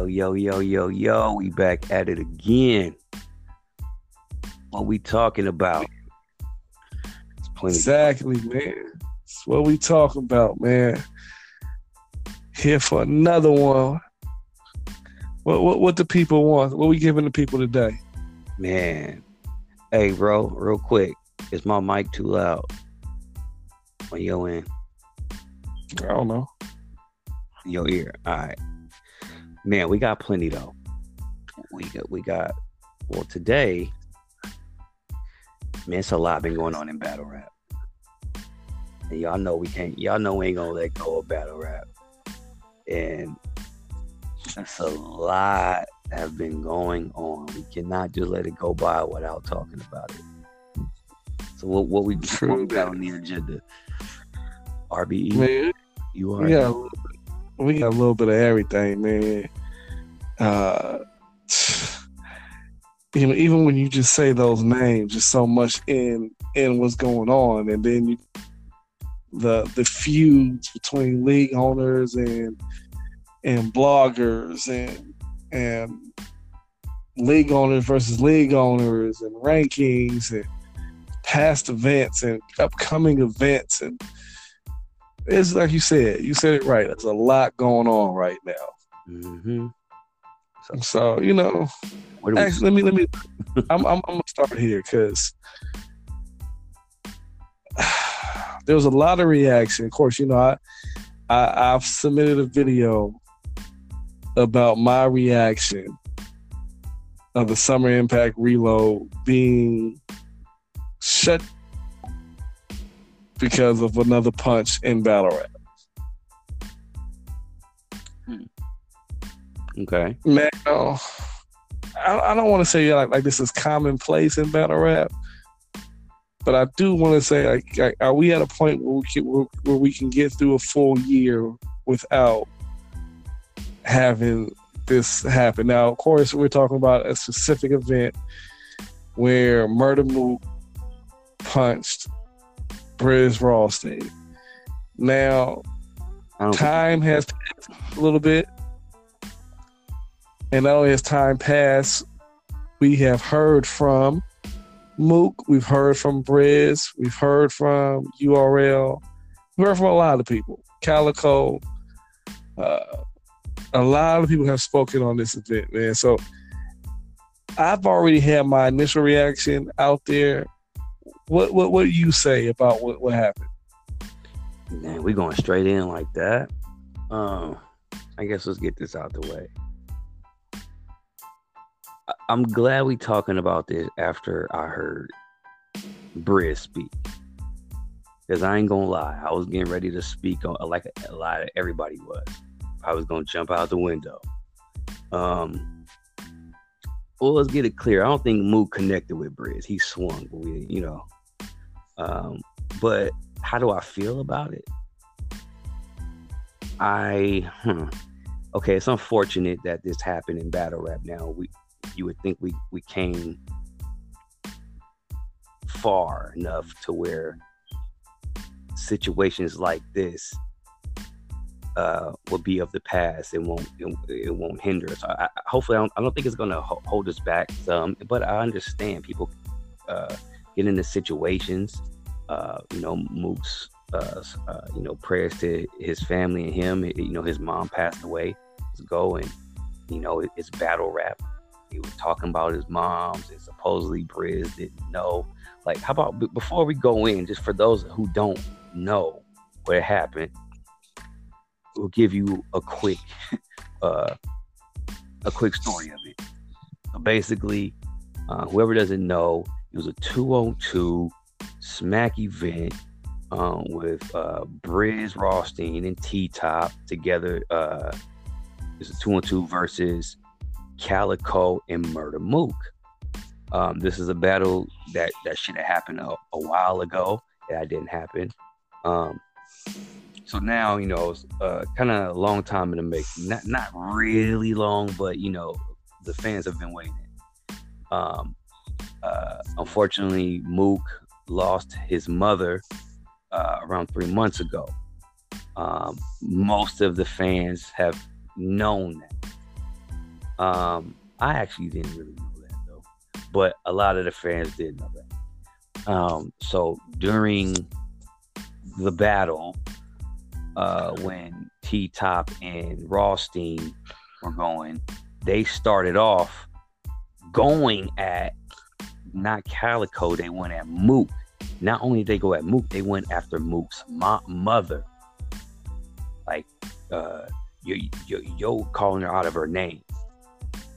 Yo, yo, yo, yo, yo, we back at it again. What we talking about? Exactly, man. That's what we talking about, man. Here for another one. What what what the people want? What we giving the people today? Man. Hey, bro, real quick. Is my mic too loud? On your end? I don't know. Your ear. All right. Man, we got plenty though. We got we got well today. Man, it's a lot been going on in battle rap. And y'all know we can't y'all know we ain't gonna let go of battle rap. And that's a lot have been going on. We cannot just let it go by without talking about it. So what what we, what we got on the agenda? RBE. Man, you are got, we got a little bit of everything, man. Uh, you know, even when you just say those names, just so much in in what's going on, and then you, the the feuds between league owners and and bloggers and and league owners versus league owners and rankings and past events and upcoming events and it's like you said you said it right. There's a lot going on right now. Mm-hmm. so, so, you know actually, let me let me I'm, I'm, I'm gonna start here because there was a lot of reaction. Of course you know I, I i've submitted a video about my reaction of the Summer Impact Reload being shut because of another punch in battle rap. Hmm. Okay. Now, I, I don't want to say like, like this is commonplace in battle rap, but I do want to say like, like, are we at a point where we can where, where we can get through a full year without having this happen. Now, of course, we're talking about a specific event where Murda Mook punched Briz Rawsteen. Now, time has passed a little bit. And not only has time passed, we have heard from Mook, we've heard from Briz, we've heard from URL, we've heard from a lot of people. Calico, uh, a lot of people have spoken on this event, man. So I've already had my initial reaction out there. What what what do you say about what, what happened? Man, we going straight in like that. Um, I guess let's get this out the way. I- I'm glad we talking about this after I heard Briz speak. Cause I ain't gonna lie, I was getting ready to speak on like a, lot of everybody was. I was gonna jump out the window. Um, well, let's get it clear. I don't think Mook connected with Briz. He swung, we, you know. Um, but how do I feel about it? I, hmm, okay, it's unfortunate that this happened in battle rap. Now we, you would think we we came far enough to where situations like this uh, will be of the past. It won't it, it won't hinder us. I, I, hopefully, I don't, I don't, think it's going to ho- hold us back some. But I understand people uh, get into situations. Uh, you know, Mook's uh, uh, you know prayers to his family and him. You know, his mom passed away. Let's go and you know it, it's battle rap. He was talking about his moms and supposedly Briz didn't know. Like, how about before we go in, just for those who don't know what happened, we'll give you a quick uh, a quick story of it. Basically, uh, whoever doesn't know, it was a 202 smack event um, with uh, Briz Rawsteen and T Top together. Uh, it's a 212 versus Calico and Murda Mook. Um, this is a battle that that should have happened a, a while ago. That didn't happen. Um, so now you know uh, kind of a long time in the making not not really long but you know the fans have been waiting um, uh, unfortunately mook lost his mother uh, around three months ago um, most of the fans have known that Um, I actually didn't really know that though, but a lot of the fans did know that. Um, so during the battle, uh, when T Top and Rawsteen were going, they started off going at not Calico, they went at Mook. Not only did they go at Mook, they went after Mook's mo- mother. Like, uh, yo, yo, yo, calling her out of her name.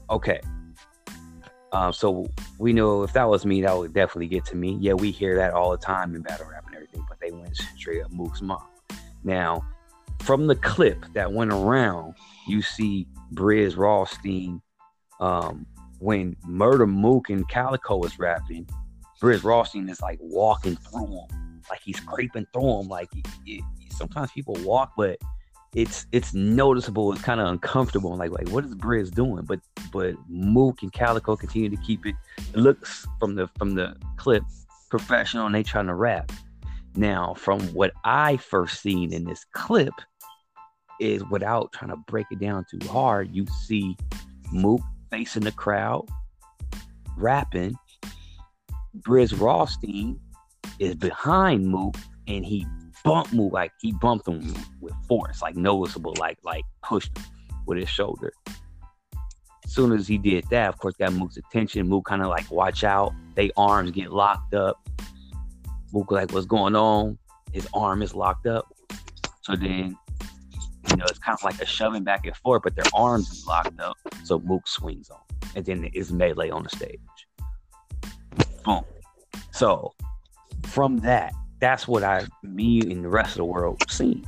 Okay. Um, so we know if that was me, that would definitely get to me. Yeah, we hear that all the time in battle rap and everything, but they went straight up Mook's mom. Now, from the clip that went around, you see Briz Rawsteen um, when Murda Mook and Calico is rapping, Briz Rawsteen is like walking through him, like he's creeping through him. Like sometimes people walk, but it's it's noticeable. It's kind of uncomfortable. Like like what is Briz doing? But but Mook and Calico continue to keep it. It looks from the from the clip professional, and they trying to rap. Now, from what I first seen in this clip, is without trying to break it down too hard, you see Mook facing the crowd, rapping. Briz Rawsteen is behind Mook, and he bumped Mook like he bumped him with force, like noticeable, like like pushed him with his shoulder. As soon as he did that, of course, got Mook's attention. Mook kind of like watch out. They arms get locked up. Mook like, what's going on? His arm is locked up. So then you know, it's kind of like a shoving back and forth, but their arms is locked up. So Mook swings on, and then it's melee on the stage. Boom. So from that, that's what I, me and the rest of the world seen.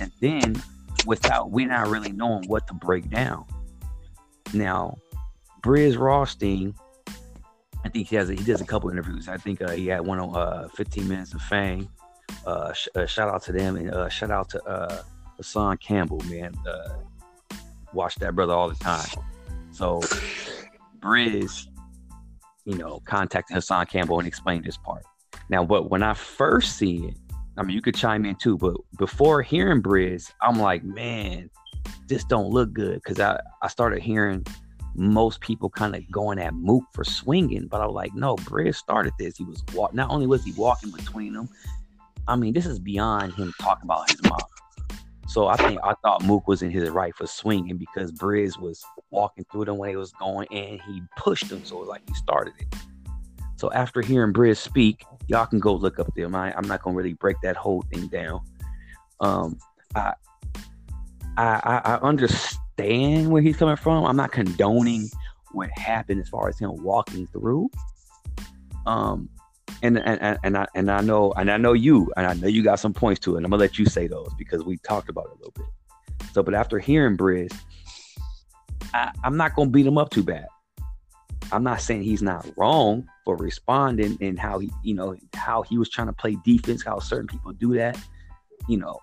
And then without we not really knowing what to break down. Now, Briz Rawsteen, I think he has a, he does a couple interviews. I think uh, he had one on uh, 15 Minutes of Fame. Uh, sh- uh, shout out to them and uh, shout out to uh, Hassan Campbell, man. Uh, watch that brother all the time. So Briz, you know, contacted Hassan Campbell and explained this part. Now, but when I first see it, I mean, you could chime in too, but before hearing Briz, I'm like, man, this don't look good because I, I started hearing most people kind of going at Mook for swinging, but I was like, no, Briz started this. He was walk. Not only was he walking between them, I mean, this is beyond him talking about his mom. So I think I thought Mook was in his right for swinging because Briz was walking through them when he was going and he pushed him. So it was like he started it. So after hearing Briz speak, y'all can go look up them. I, I'm not gonna really break that whole thing down. Um, I, I I understand where he's coming from. I'm not condoning what happened as far as him walking through. Um, and and and I and I know and I know you and I know you got some points to it. I'm gonna let you say those because we talked about it a little bit. So, but after hearing Briz, I, I'm not gonna beat him up too bad. I'm not saying he's not wrong for responding and how he, you know, how he was trying to play defense, how certain people do that. You know,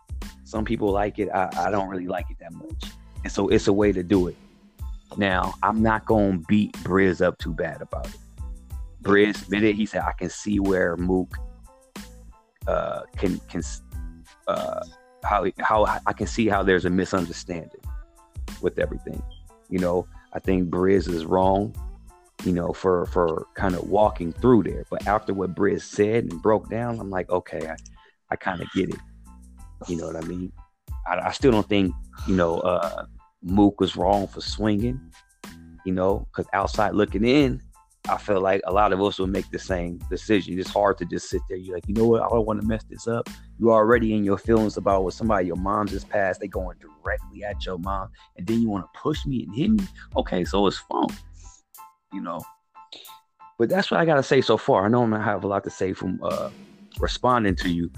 some people like it. I, I don't really like it that much. And so it's a way to do it. Now, I'm not gonna beat Briz up too bad about it. Briz admitted he said I can see where Mook uh, can can uh, how how I can see how there's a misunderstanding with everything. You know, I think Briz is wrong. You know, for for kind of walking through there. But after what Briz said and broke down, I'm like, okay, I, I kind of get it. You know what I mean? I, I still don't think you know uh, Mook was wrong for swinging. You know, because outside looking in, I feel like a lot of us will make the same decision. It's hard to just sit there. You're like, you know what? I don't want to mess this up. You are already in your feelings about what somebody your mom just passed. They going directly at your mom, and then you want to push me and hit me. Okay, so it's fun, you know. But that's what I gotta say so far. I know I'm gonna have a lot to say from uh, responding to you.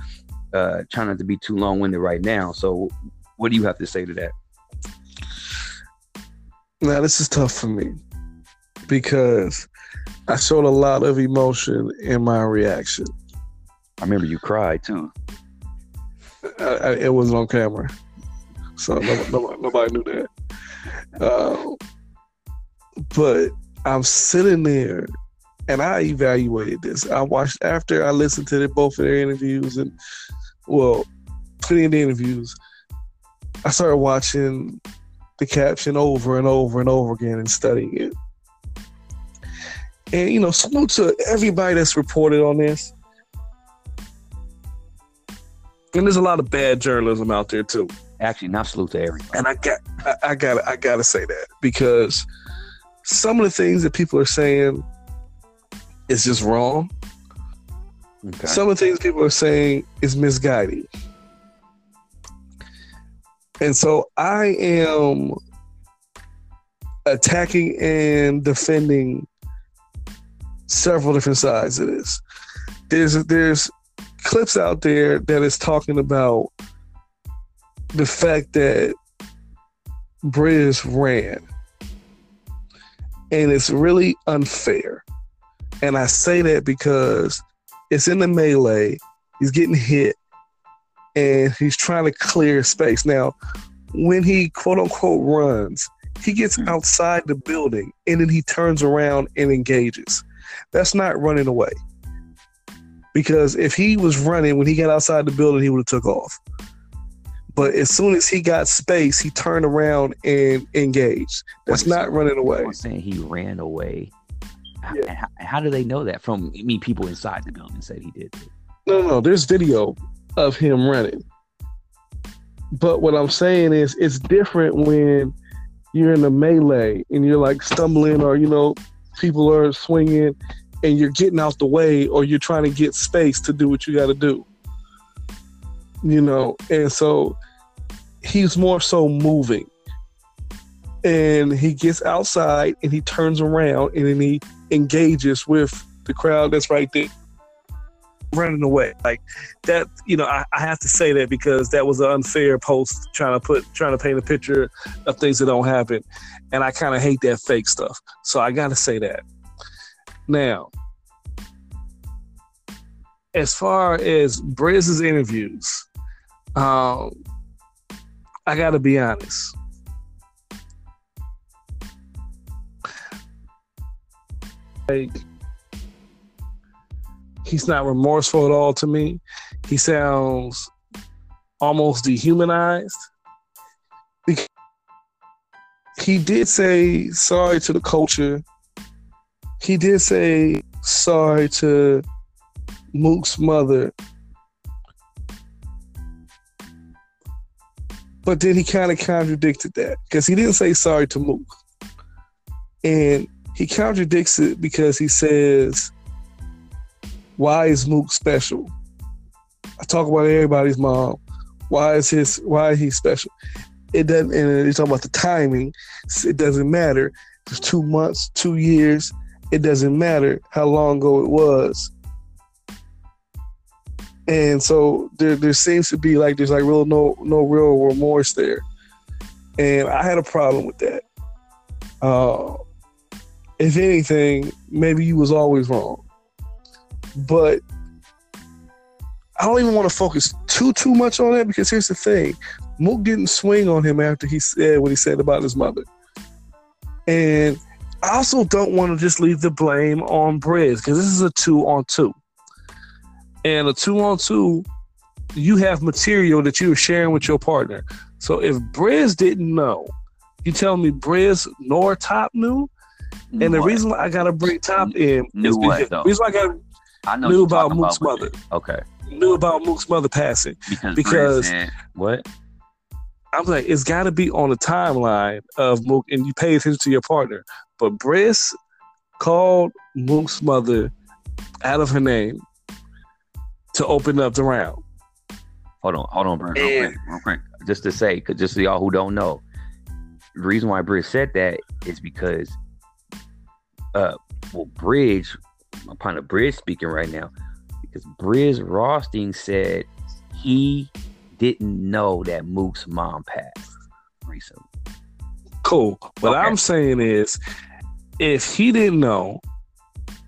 Uh, trying not to be too long winded right now. So, what do you have to say to that? Now, this is tough for me because I showed a lot of emotion in my reaction. I remember you cried too. I, I, it wasn't on camera, so nobody, nobody, knew that. Uh, but I'm sitting there, and I evaluated this. I watched after I listened to the, both of their interviews, and well, plenty of the interviews. I started watching the caption over and over and over again and studying it. And you know, salute to everybody that's reported on this. And there's a lot of bad journalism out there too. Actually, not salute to everybody. And I got I, I got I got to say that because some of the things that people are saying is just wrong. Okay. Some of the things people are saying is misguided. And so I am attacking and defending several different sides of this. There's there's clips out there that is talking about the fact that Briz ran. And it's really unfair. And I say that because it's in the melee. He's getting hit and he's trying to clear space. Now, when he quote unquote runs, he gets hmm. outside the building and then he turns around and engages. That's not running away. Because if he was running when he got outside the building, he would have took off. But as soon as he got space, he turned around and engaged. That's not running away. I'm saying he ran away. Yeah. How, how do they know that? From I mean, people inside the building said he did. No, no. There's video of him running. But what I'm saying is, it's different when you're in a melee and you're like stumbling, or you know, people are swinging, and you're getting out the way, or you're trying to get space to do what you got to do. You know, and so he's more so moving, and he gets outside and he turns around and then he engages with the crowd that's right there running away. Like that, you know, I, I have to say that because that was an unfair post trying to put trying to paint a picture of things that don't happen. And I kind of hate that fake stuff. So I gotta say that. Now, as far as Briz's interviews, um, I gotta be honest. Like he's not remorseful at all to me. He sounds almost dehumanized. He did say sorry to the culture. He did say sorry to Mook's mother. But then he kind of contradicted that because he didn't say sorry to Mook. And he contradicts it because he says, why is Mook special? I talk about everybody's mom. Why is his why is he special? It doesn't and he's talking about the timing. It doesn't matter. It's two months, two years. It doesn't matter how long ago it was. And so there there seems to be like there's like real no no real remorse there. And I had a problem with that. Uh if anything, maybe you was always wrong but I don't even want to focus too too much on that because here's the thing: Mook didn't swing on him after he said what he said about his mother, and I also don't want to just leave the blame on Briz because this is a two on two, and a two on two, you have material that you're sharing with your partner. So if Briz didn't know, you tell me Briz nor Top knew, and the reason why I gotta bring Top in Knew is what, because the reason why I gotta I know knew about Mook's but- mother. Okay, knew about Mook's mother passing. because Because- said, what? I'm like, it's got to be on the timeline of Mook, and you pay attention to your partner. But Briz called Mook's mother out of her name to open up the round. Hold on, hold on, Briz, real quick, real quick. Just to say, 'cause just so y'all who don't know, the reason why Briz said that is because, uh, well, Bridge, I'm kind of Bridge speaking right now, because Briz Rawsteen said he didn't know that Mook's mom passed recently. Cool. What Okay. I'm saying is, if he didn't know,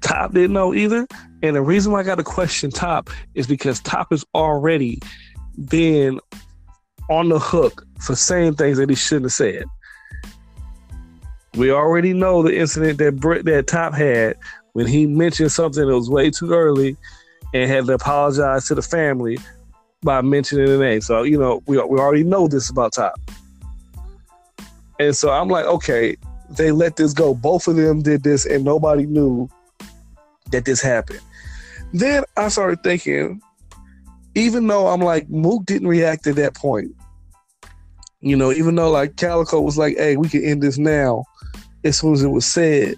Top didn't know either. And the reason why I got to question Top is because Top is already been on the hook for saying things that he shouldn't have said. We already know the incident that Brit that Top had when he mentioned something that was way too early and had to apologize to the family by mentioning the name. So you know we we already know this about Top. And so I'm like, okay, they let this go. Both of them did this, and nobody knew that this happened. Then I started thinking, even though I'm like, Mook didn't react at that point. You know, even though like Calico was like, hey, we can end this now as soon as it was said.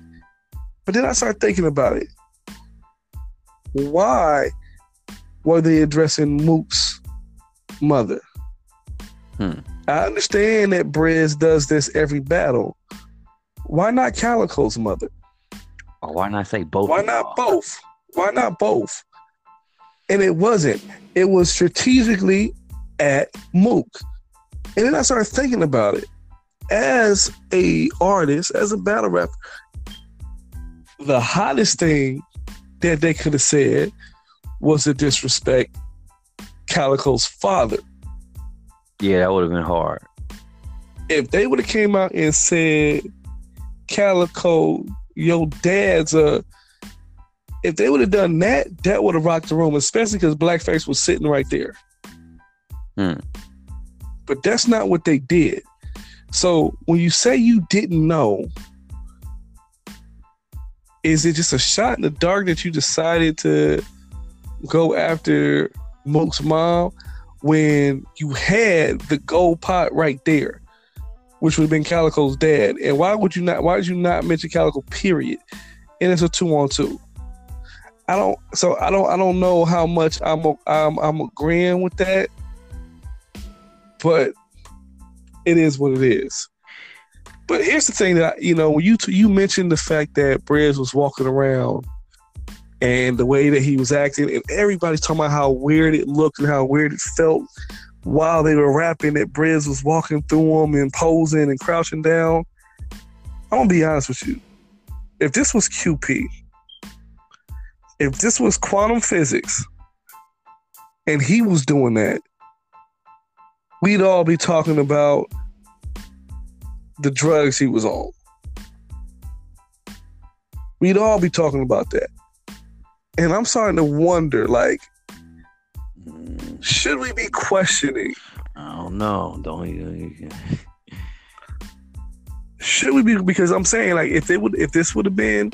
But then I started thinking about it. Why were they addressing Mook's mother? Hmm. I understand that Briz does this every battle. Why not Calico's mother? Or why not say both? Why not both? Why not both? And it wasn't. It was strategically at Mook. And then I started thinking about it. As a artist, as a battle rapper, the hottest thing that they could have said was to disrespect Calico's father. Yeah, that would have been hard. If they would have came out and said, Calico, your dad's a if they would have done that, that would have rocked the room, especially because Blackface was sitting right there. Hmm. But that's not what they did. So when you say you didn't know, is it just a shot in the dark that you decided to go after Mook's mom when you had the gold pot right there, which would have been Calico's dad? And why would you not? Why did you not mention Calico? Period. And it's a two on two. I don't. So I don't. I don't know how much I'm. I'm. I'm agreeing with that, but it is what it is. But here's the thing that you know when you you mentioned the fact that Briz was walking around and the way that he was acting, and everybody's talking about how weird it looked and how weird it felt while they were rapping. That Briz was walking through them and posing and crouching down. I'm gonna be honest with you. If this was QP, if this was quantum physics, and he was doing that, we'd all be talking about the drugs he was on. We'd all be talking about that. And I'm starting to wonder, like, should we be questioning? I don't know. Don't you? Should we be? Because I'm saying, like, if it would, if this would have been,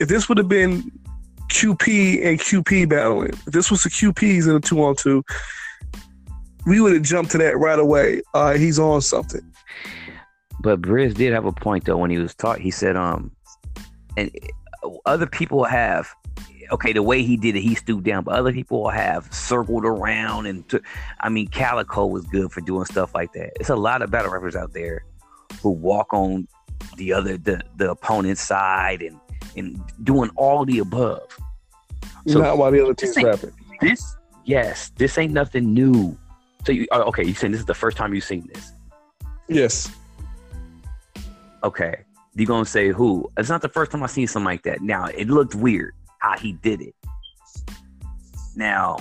if this would have been QP and QP battling, if this was the QPs in a two on two, we would have jumped to that right away. Uh, he's on something. But Briz did have a point though when he was taught. He said, um, and other people have okay, the way he did it, he stooped down, but other people have circled around and to, I mean, Calico was good for doing stuff like that. It's a lot of battle rappers out there who walk on the other the the opponent's side and and doing all the above. So not while the other team's rapping. This yes, this ain't nothing new. So you oh, okay? You saying this is the first time you've seen this? Yes. Okay. You gonna say who? It's not the first time I've seen something like that. Now it looked weird how he did it. Now,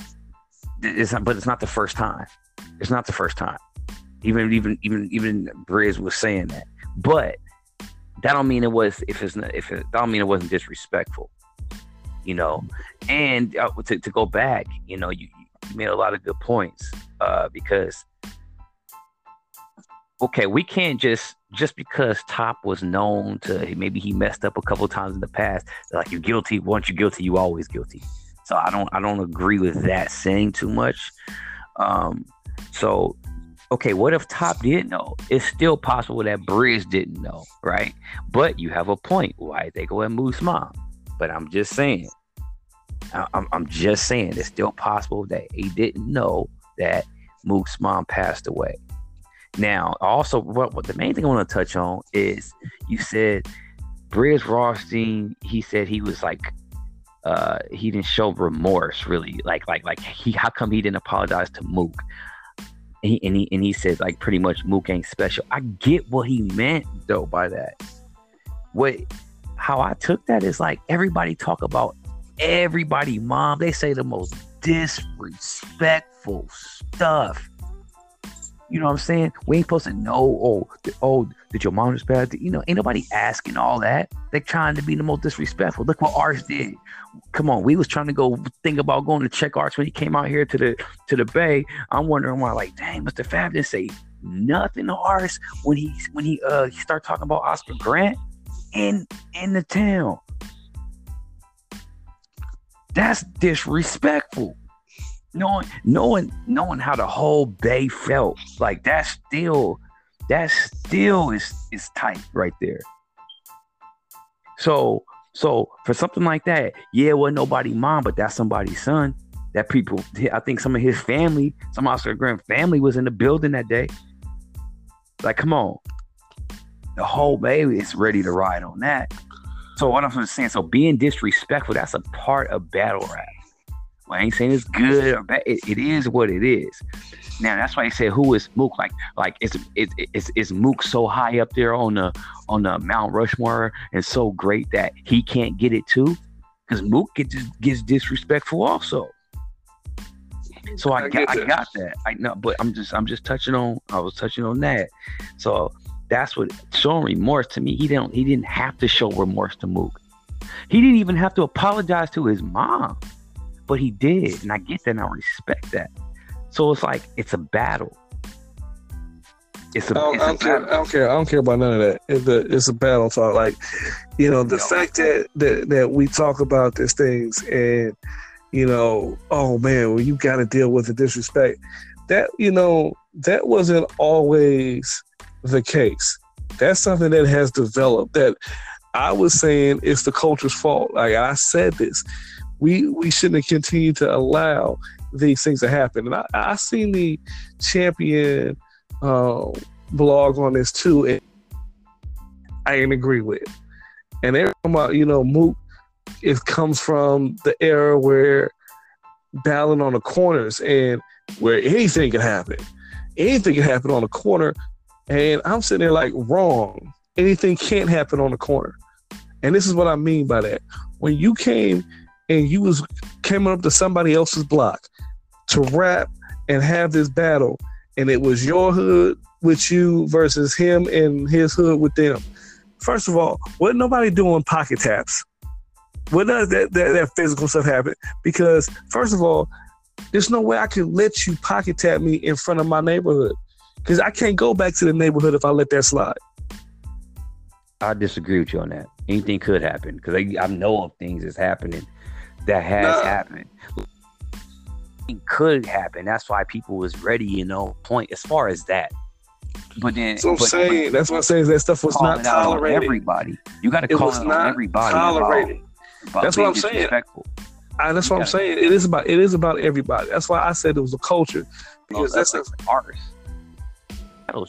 it's not, but it's not the first time. It's not the first time. Even even even even Briz was saying that, but that don't mean it was if it's not if it that don't mean it wasn't disrespectful, you know. And uh, to to go back, you know, you, you made a lot of good points uh, because okay, we can't just just because Top was known to maybe he messed up a couple times in the past, like you're guilty. Once you're guilty, you always guilty. So I don't I don't agree with that saying too much. Um, so okay, what if Top didn't know? It's still possible that Briz didn't know, right? But you have a point. Why they go and Mook's mom? But I'm just saying. I'm, I'm just saying it's still possible that he didn't know that Mook's mom passed away. Now, also, what, what the main thing I want to touch on is you said Briz Rawsteen. He said he was like, uh, he didn't show remorse really. Like, like, like he, how come he didn't apologize to Mook? And he, and he and he said like pretty much Mook ain't special. I get what he meant though by that. What, how I took that is like everybody talk about everybody mom. They say the most disrespectful stuff you know what I'm saying? We ain't supposed to know, oh, oh, did your mom just bad? You know, ain't nobody asking all that. They're trying to be the most disrespectful. Look what Arts did. Come on, we was trying to go think about going to check Arts when he came out here to the to the Bay. I'm wondering why, like, dang, Mr. Fab didn't say nothing harsh when he when he uh he start talking about Oscar Grant in in the town. That's disrespectful. Knowing knowing knowing how the whole Bay felt, like that's still that still is is tight right there. So so for something like that, yeah, wasn't nobody mom, but that's somebody's son. That people, I think some of his family, some Oscar Grant family was in the building that day. Like, come on. The whole baby is ready to ride on that. So what I'm saying, so being disrespectful, that's a part of battle rap. Well, I ain't saying it's good or bad. It, it is what it is. Now that's why I said who is Mook? Like, like is it, it's is Mook so high up there on the on the Mount Rushmore and so great that he can't get it too? Because Mook gets gets disrespectful also. So I, I got I got that. I know, but I'm just I'm just touching on I was touching on that. So that's what showing remorse to me. He didn't he didn't have to show remorse to Mook. He didn't even have to apologize to his mom, but he did, and I get that. and I respect that. So it's like it's a battle. It's a, I don't, I don't care. I don't care. I don't care about none of that. It's a, it's a battle talk. Like, you know, the no. fact that, that that we talk about these things and you know, oh man, well, you got to deal with the disrespect. That, you know, that wasn't always the case. That's something that has developed that I was saying it's the culture's fault. Like I said this, we we shouldn't continue to allow these things to happen. And I, I seen the champion uh, blog on this too, and I didn't agree with it. And they're talking about, you know, Mook it comes from the era where battling on the corners and where anything can happen. Anything can happen on the corner. And I'm sitting there like, wrong. Anything can't happen on the corner. And this is what I mean by that. When you came and you was coming up to somebody else's block to rap and have this battle, and it was your hood with you versus him and his hood with them. First of all, wasn't nobody doing pocket taps when does that, that, that physical stuff happen? Because first of all, there's no way I can let you pocket tap me in front of my neighborhood because I can't go back to the neighborhood if I let that slide. I disagree with you on that. Anything could happen because I, I, know of things that's happening that has nah. happened. It could happen. That's why people was ready, you know, point as far as that. But then, so I'm but, saying but, that's what I'm saying. That stuff was not tolerated. Everybody, you got to call it, it on everybody. Tolerated. Involved. That's what I'm saying. I, that's what I'm saying. It is about it is about everybody. That's why I said it was a culture oh, because that's, that's like ours.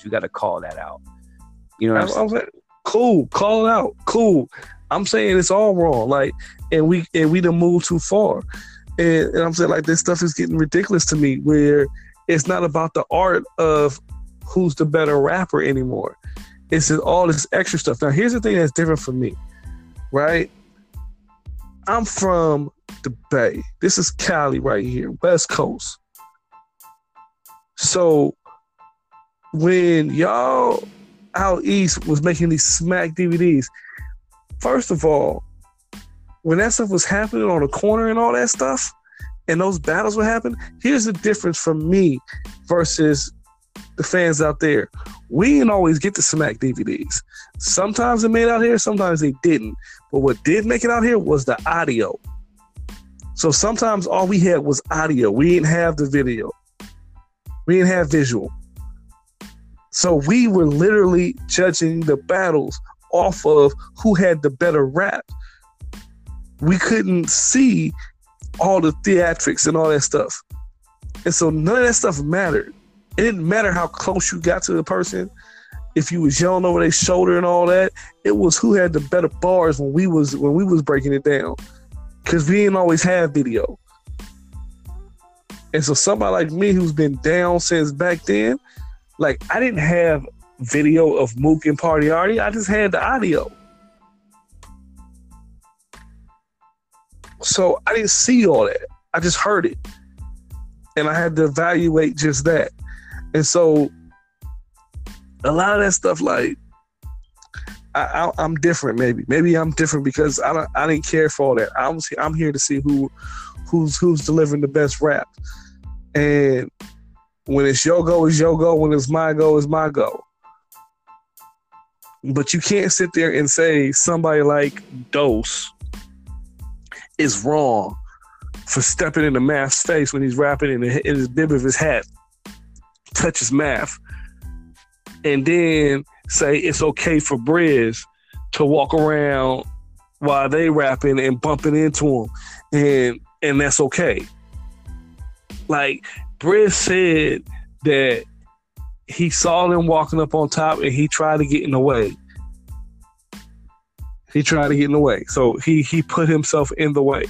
You got to call that out. You know what I'm, I'm saying? Cool, call it out. Cool. I'm saying it's all wrong. Like, and we and we done moved too far. And, and I'm saying like this stuff is getting ridiculous to me. Where it's not about the art of who's the better rapper anymore. It's all this extra stuff. Now, here's the thing that's different for me, right? I'm from the Bay. This is Cali right here, West Coast. So when y'all out east was making these smack DVDs, first of all, when that stuff was happening on the corner and all that stuff, and those battles were happening, here's the difference from me versus the fans out there. We didn't always get the smack DVDs. Sometimes they made out here, sometimes they didn't. But what did make it out here was the audio. So sometimes all we had was audio. We didn't have the video. We didn't have visual. So we were literally judging the battles off of who had the better rap. We couldn't see all the theatrics and all that stuff. And so none of that stuff mattered. It didn't matter how close you got to the person if you was yelling over their shoulder and all that, it was who had the better bars when we was when we was breaking it down. Cause we didn't always have video. And so somebody like me who's been down since back then, like I didn't have video of Mook and Party Arty. I just had the audio. So I didn't see all that. I just heard it. And I had to evaluate just that. And so a lot of that stuff, like I, am different. Maybe, maybe I'm different because I don't. I didn't care for all that. I was. I'm here to see who, who's who's delivering the best rap, and When it's your go, it's your go. When it's my go, it's my go. But you can't sit there and say somebody like Dose is wrong for stepping in into Math's face when he's rapping in, the, in his bib of his hat, touches Math, and then say it's okay for Briz to walk around while they rapping and bumping into him, and and that's okay. Like Briz said that he saw them walking up on top and he tried to get in the way. He tried to get in the way. So he he put himself in the way.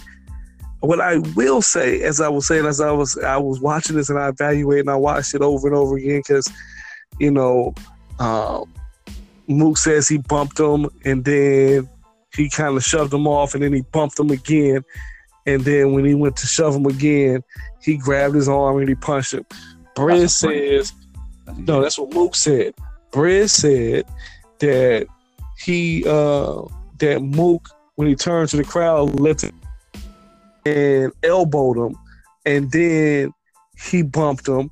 What I will say, as I was saying, as I was I was watching this and I evaluated and I watched it over and over again because, you know, um, Mook says he bumped him and then he kind of shoved him off and then he bumped him again. And then when he went to shove him again, he grabbed his arm and he punched him. Briz says, no, that's what Mook said. Briz said that he uh that Mook when he turned to the crowd lifted and elbowed him, and then he bumped him.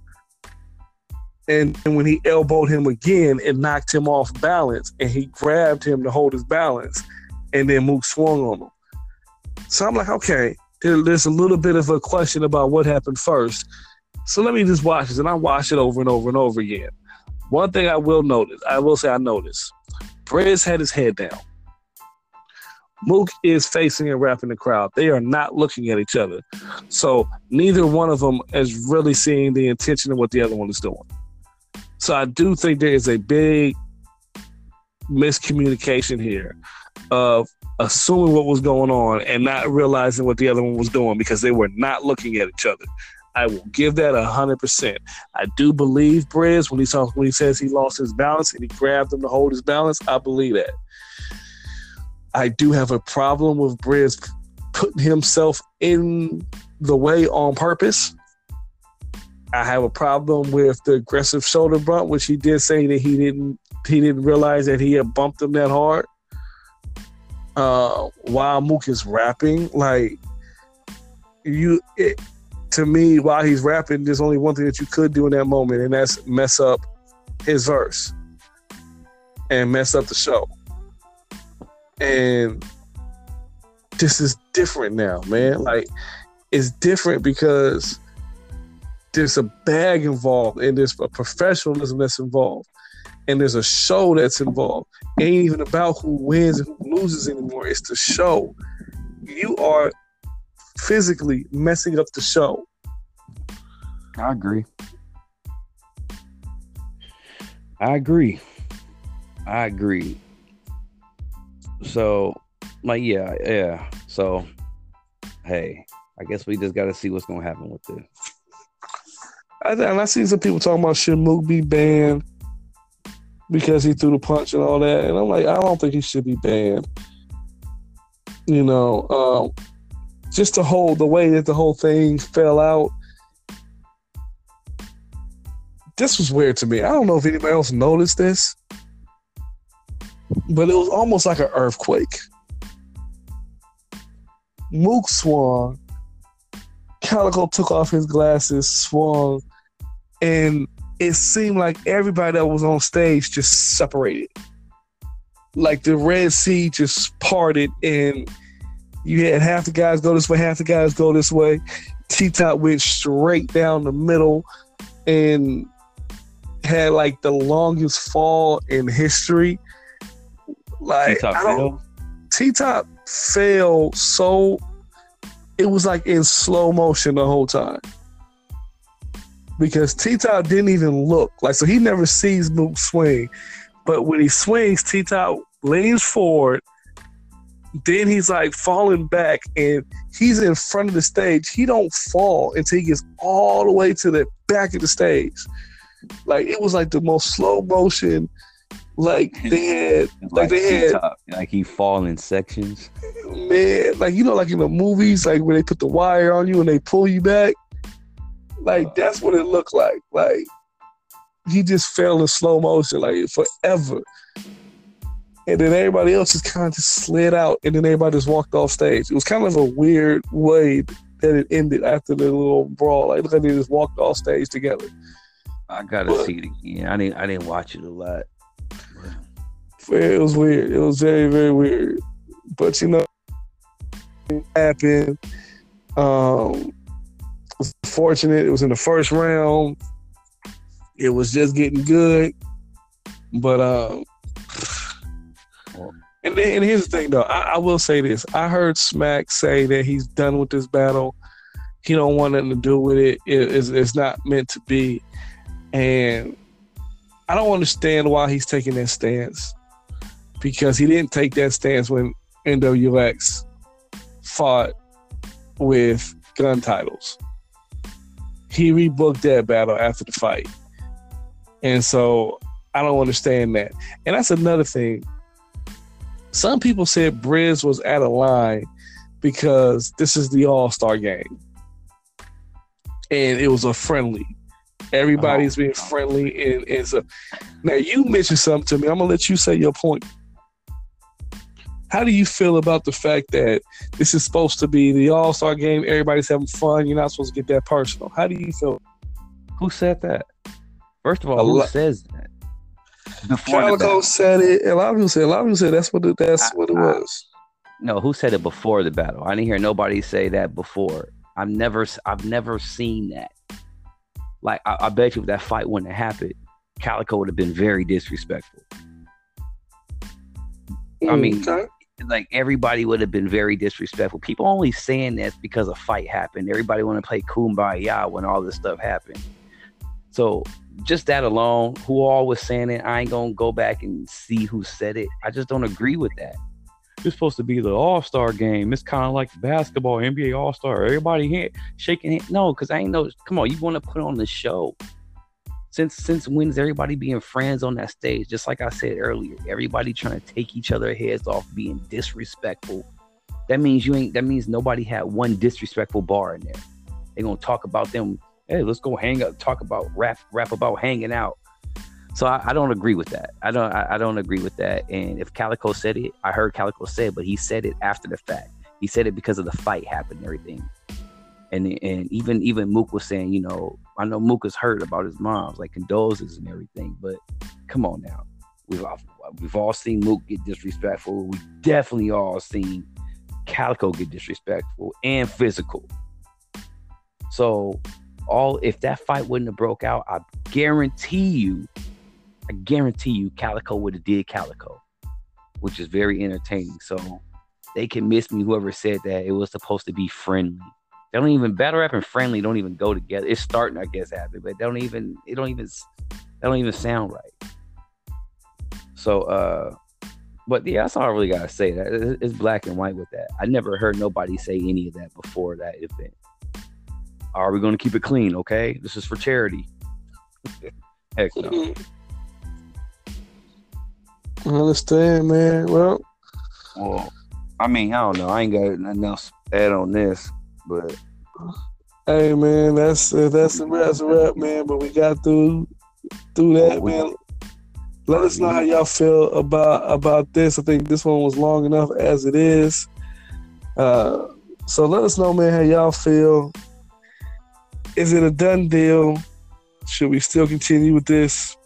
And, and when he elbowed him again, it knocked him off balance, and he grabbed him to hold his balance, and then Mook swung on him. So I'm like, okay, there's a little bit of a question about what happened first. So let me just watch this, and I watch it over and over and over again. One thing I will notice, I will say I noticed, Briz had his head down. Mook is facing and rapping the crowd. They are not looking at each other. So neither one of them is really seeing the intention of what the other one is doing. So I do think there is a big miscommunication here of assuming what was going on and not realizing what the other one was doing because they were not looking at each other. I will give that hundred percent. I do believe Briz when he when he says he lost his balance and he grabbed him to hold his balance. I believe that. I do have a problem with Briz putting himself in the way on purpose. I have a problem with the aggressive shoulder bump, which he did say that he didn't he didn't realize that he had bumped him that hard. Uh, while Mook is rapping, like you, it, to me, while he's rapping, there's only one thing that you could do in that moment, and that's mess up his verse and mess up the show. And this is different now, man. Like it's different because there's a bag involved and there's a professionalism that's involved and there's a show that's involved. It ain't even about who wins and who loses anymore. It's the show. You are physically messing up the show. I agree. I agree. I agree. So, like, yeah, yeah. So, hey, I guess we just got to see what's gonna happen with this. I, and I see some people talking about should Mook be banned because he threw the punch and all that, and I'm like, I don't think he should be banned. You know, um, just the whole the way that the whole thing fell out. This was weird to me. I don't know if anybody else noticed this, but it was almost like an earthquake. Mook swung. Calico took off his glasses, swung, and it seemed like everybody that was on stage just separated. Like the Red Sea just parted, and you had half the guys go this way, half the guys go this way. T Top went straight down the middle and had like the longest fall in history. Like T-top I don't T Top fell so it was like in slow motion the whole time. Because T Top didn't even look. Like so he never sees Mook swing. But when he swings, T Top leans forward. Then he's like falling back and he's in front of the stage. He don't fall until he gets all the way to the back of the stage. Like it was like the most slow motion like they had, like, like they had, like he fall in sections. Man, like you know, like in the movies, like when they put the wire on you and they pull you back. Like uh. that's what it looked like. Like he just fell in slow motion, like forever. And then everybody else just kind of just slid out, and then everybody just walked off stage. It was kind of a weird way that it ended after the little brawl. Like, look like they just walked off stage together. I gotta but, see it again. I didn't I didn't watch it a lot. It was weird. It was very, very weird. But you know, it happened. Um, was fortunate. It was in the first round. It was just getting good. But um, and, and here's the thing though, I, I, will say this. I heard Smack say that he's done with this battle. He don't want nothing to do with it. it it's, it's not meant to be. And I don't understand why he's taking that stance. Because he didn't take that stance when NWX fought with gun titles. He rebooked that battle after the fight. And so I don't understand that. And that's another thing. Some people said Briz was out of line because this is the All Star game, and it was a friendly. Everybody's oh, being friendly, and, and so now you mentioned something to me. I'm gonna let you say your point. How do you feel about the fact that this is supposed to be the All Star game? Everybody's having fun. You're not supposed to get that personal. How do you feel? Who said that? First of all, who says that? Calicoe said it. A lot of people said. A lot of people said that's what it, that's I, what it was. no, who said it before the battle? I didn't hear nobody say that before. I've never, I've never seen that. Like, I, I bet you if that fight wouldn't have happened, Calicoe would have been very disrespectful. I hmm, mean, okay. like everybody would have been very disrespectful. People only saying that because a fight happened. Everybody want to play kumbaya when all this stuff happened. So just that alone, who all was saying it, I ain't gonna go back and see who said it. I just don't agree with that. It's supposed to be the All Star game. It's kind of like basketball, NBA All Star. Everybody here shaking hands. No, because I ain't know. Come on, you want to put on the show. Since since when's everybody being friends on that stage? Just like I said earlier, everybody trying to take each other heads off, being disrespectful. That means you ain't. That means nobody had one disrespectful bar in there. They gonna talk about them hey, let's go hang out, talk about rap, rap about hanging out. So I, I don't agree with that. I don't I, I, don't agree with that. And if Calicoe said it, I heard Calicoe say it, but he said it after the fact. He said it because of the fight happened and everything. And and even even Mook was saying, you know, I know Mook is hurt about his mom's like condolences and everything, but come on now. We've all, we've all seen Mook get disrespectful. We definitely all seen Calicoe get disrespectful and physical. So all if that fight wouldn't have broke out, I guarantee you, I guarantee you, Calicoe would have did Calicoe, which is very entertaining. So they can miss me. Whoever said that it was supposed to be friendly. They don't even battle rap and friendly don't even go together. It's starting, I guess, happen, but they don't even it don't even they don't even sound right. So uh but yeah, that's all I really gotta say. That it's black and white with that. I never heard nobody say any of that before that event. Are we going to keep it clean? Okay, this is for charity. Heck no. I understand, man. Well, well, I mean, I don't know. I ain't got nothing else to add on this, but hey, man, that's uh, that's a that's a wrap, man. But we got through through that, oh, man. Let us know how y'all feel about about this. I think this one was long enough as it is. Uh, so let us know, man, how y'all feel is it a done deal? Should we still continue with this?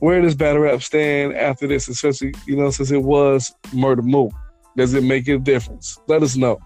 Where does battle rap stand after this, especially you know since it was Murda Mook? Does it make a difference? Let us know.